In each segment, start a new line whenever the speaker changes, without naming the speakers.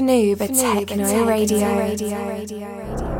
Fnoob, Techno Radio. Radio.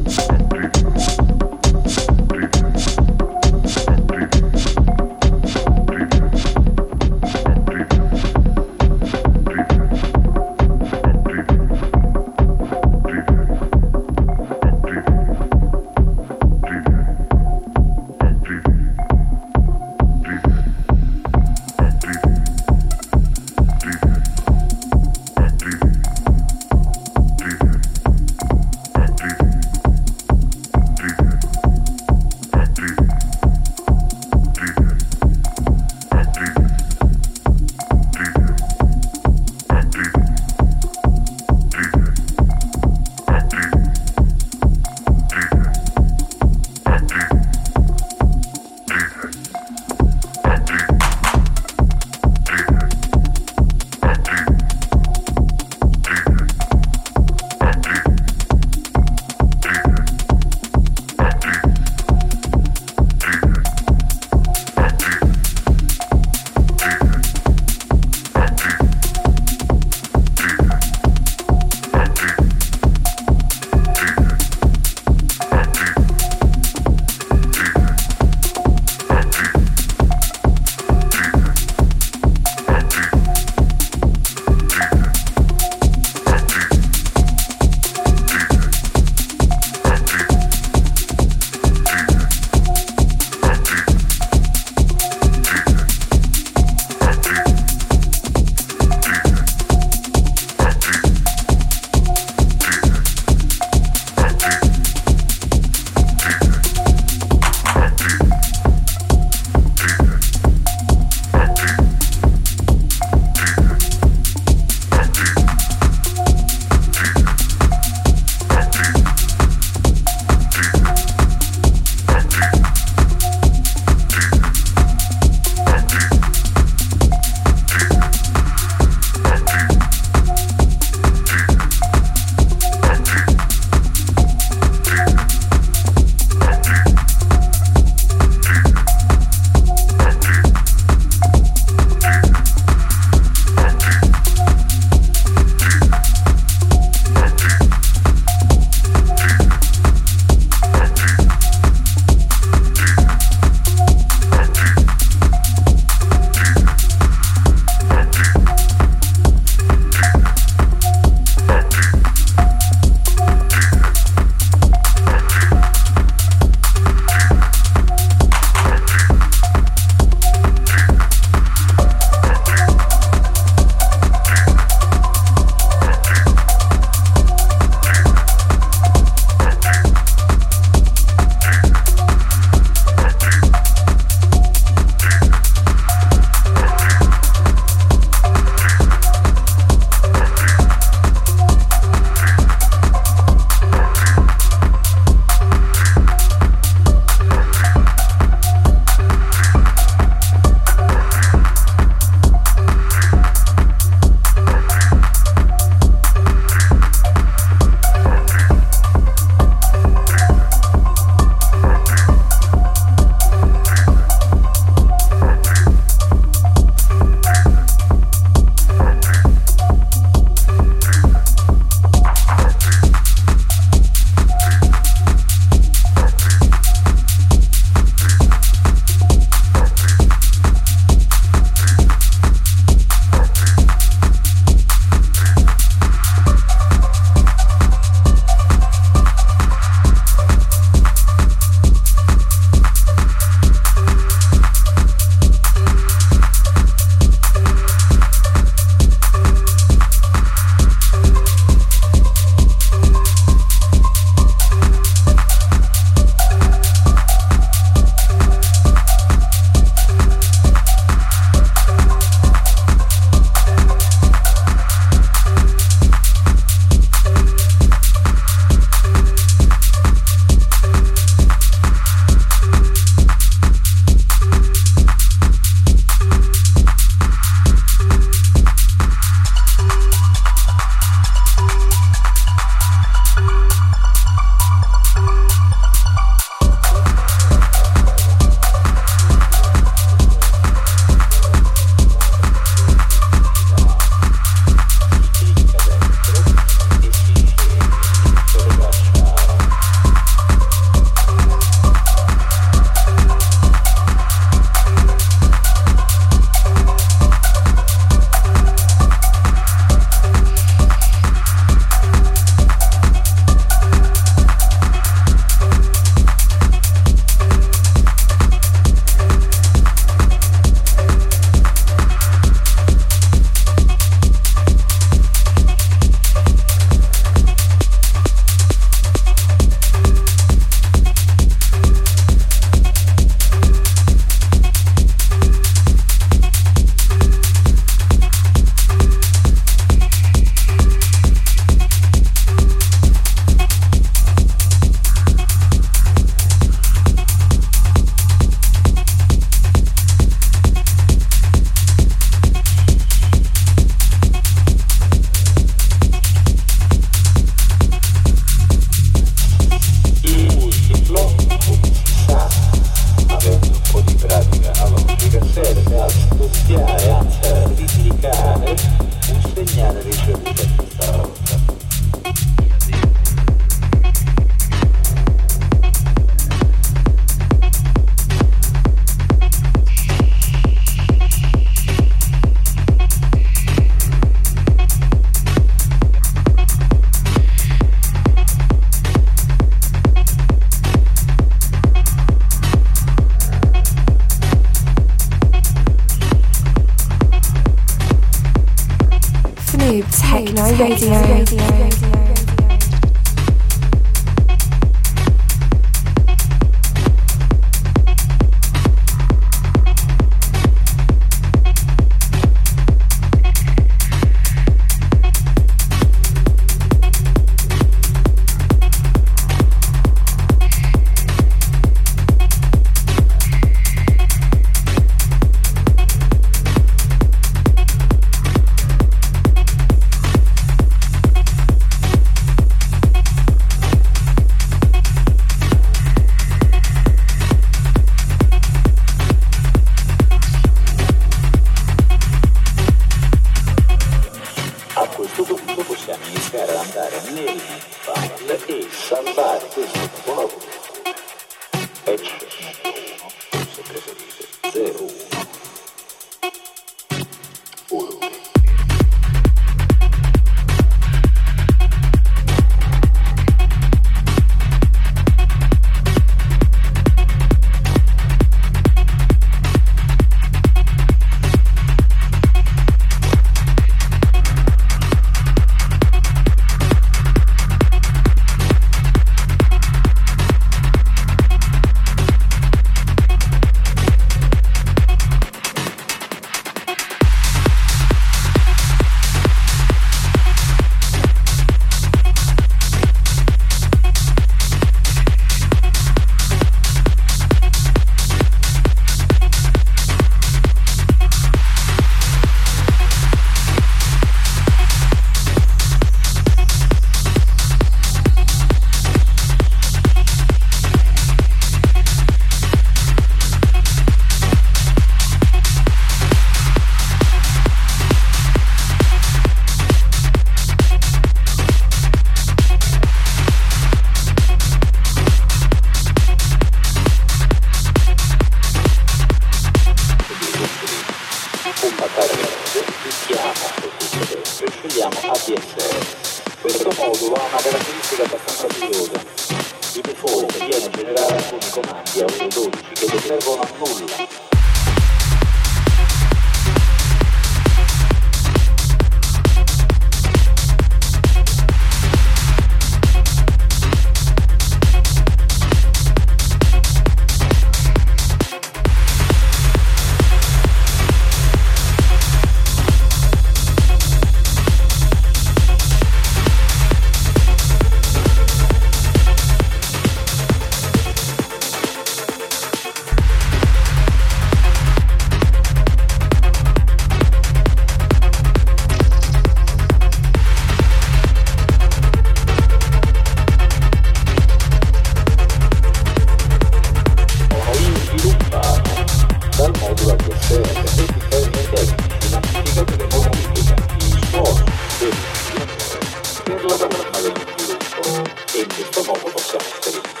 したもう一人。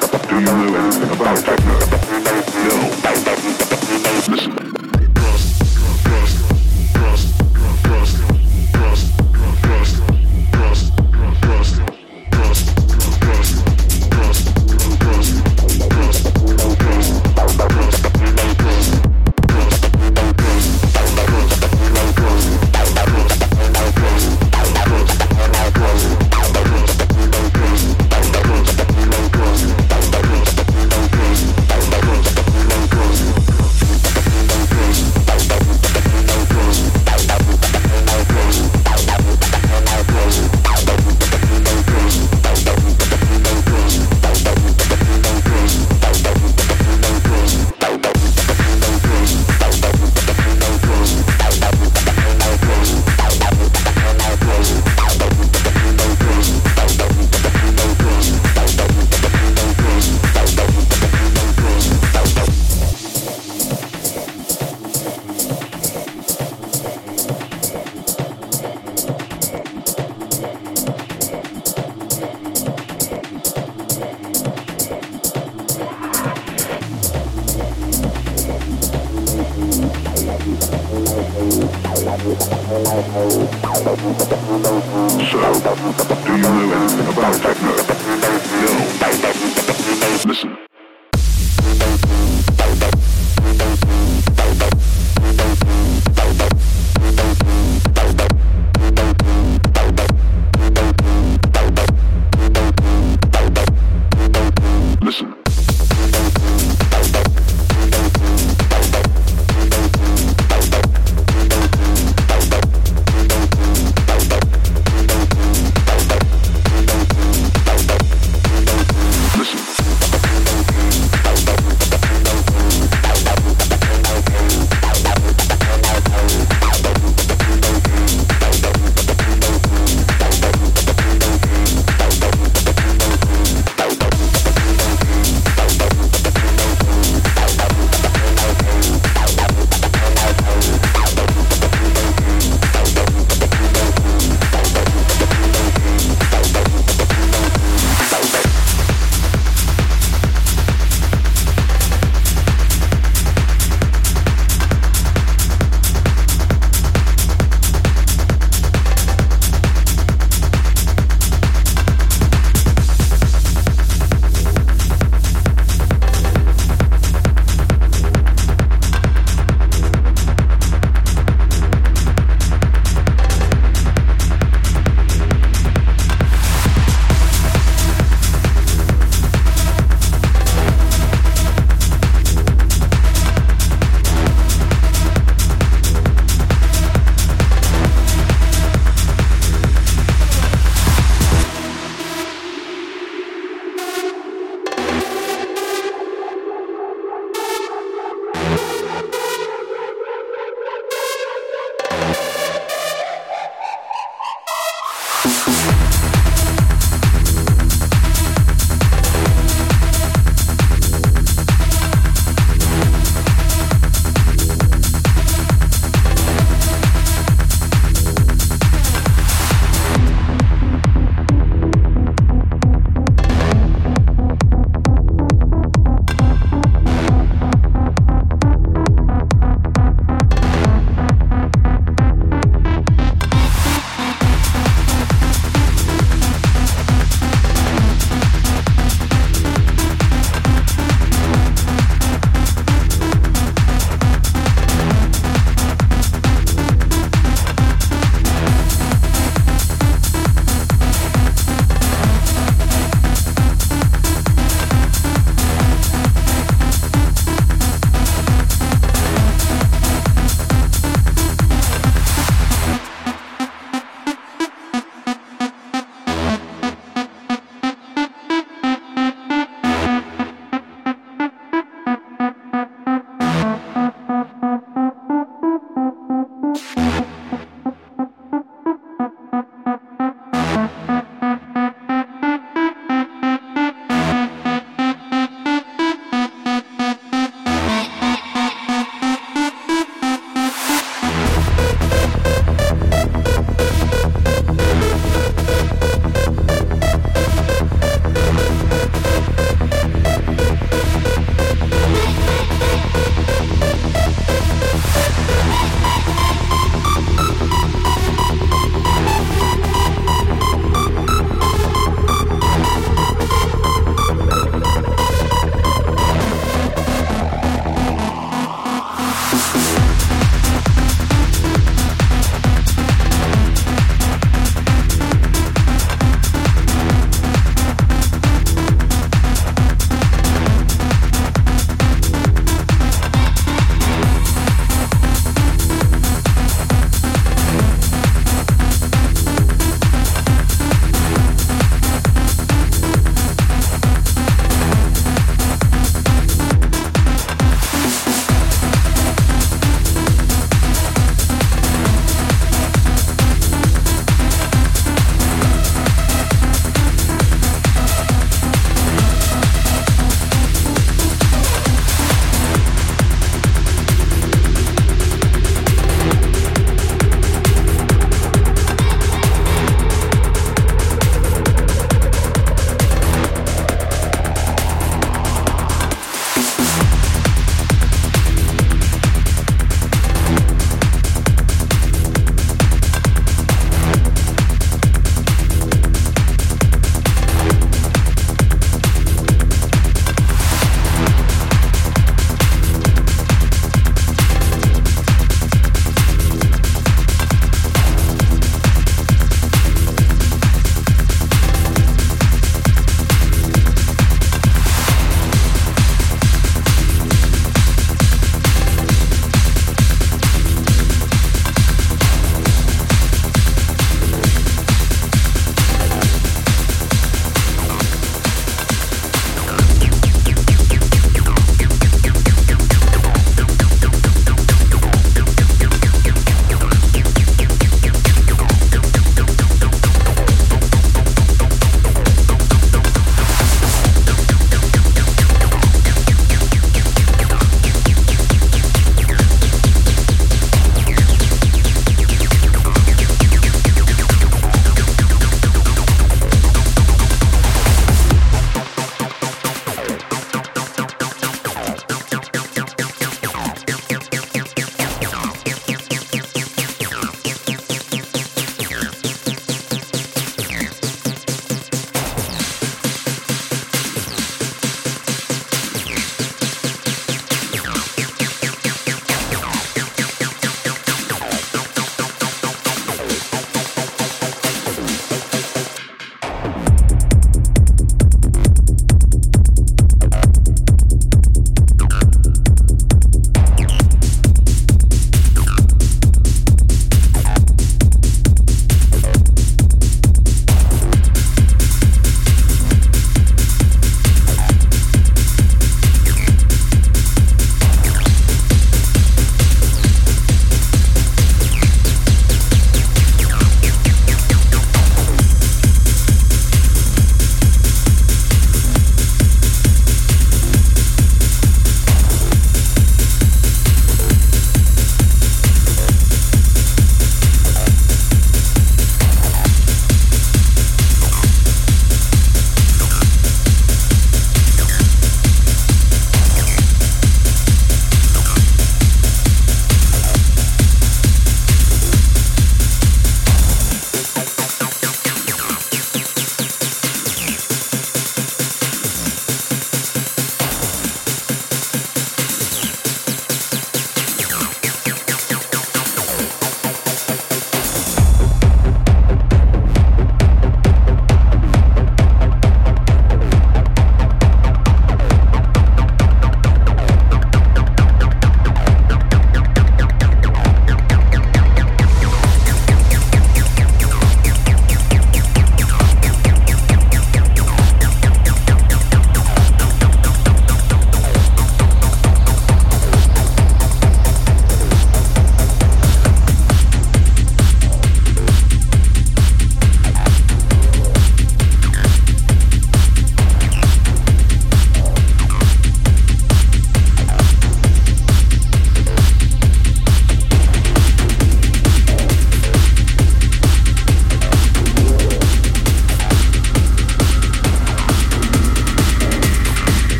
Do you.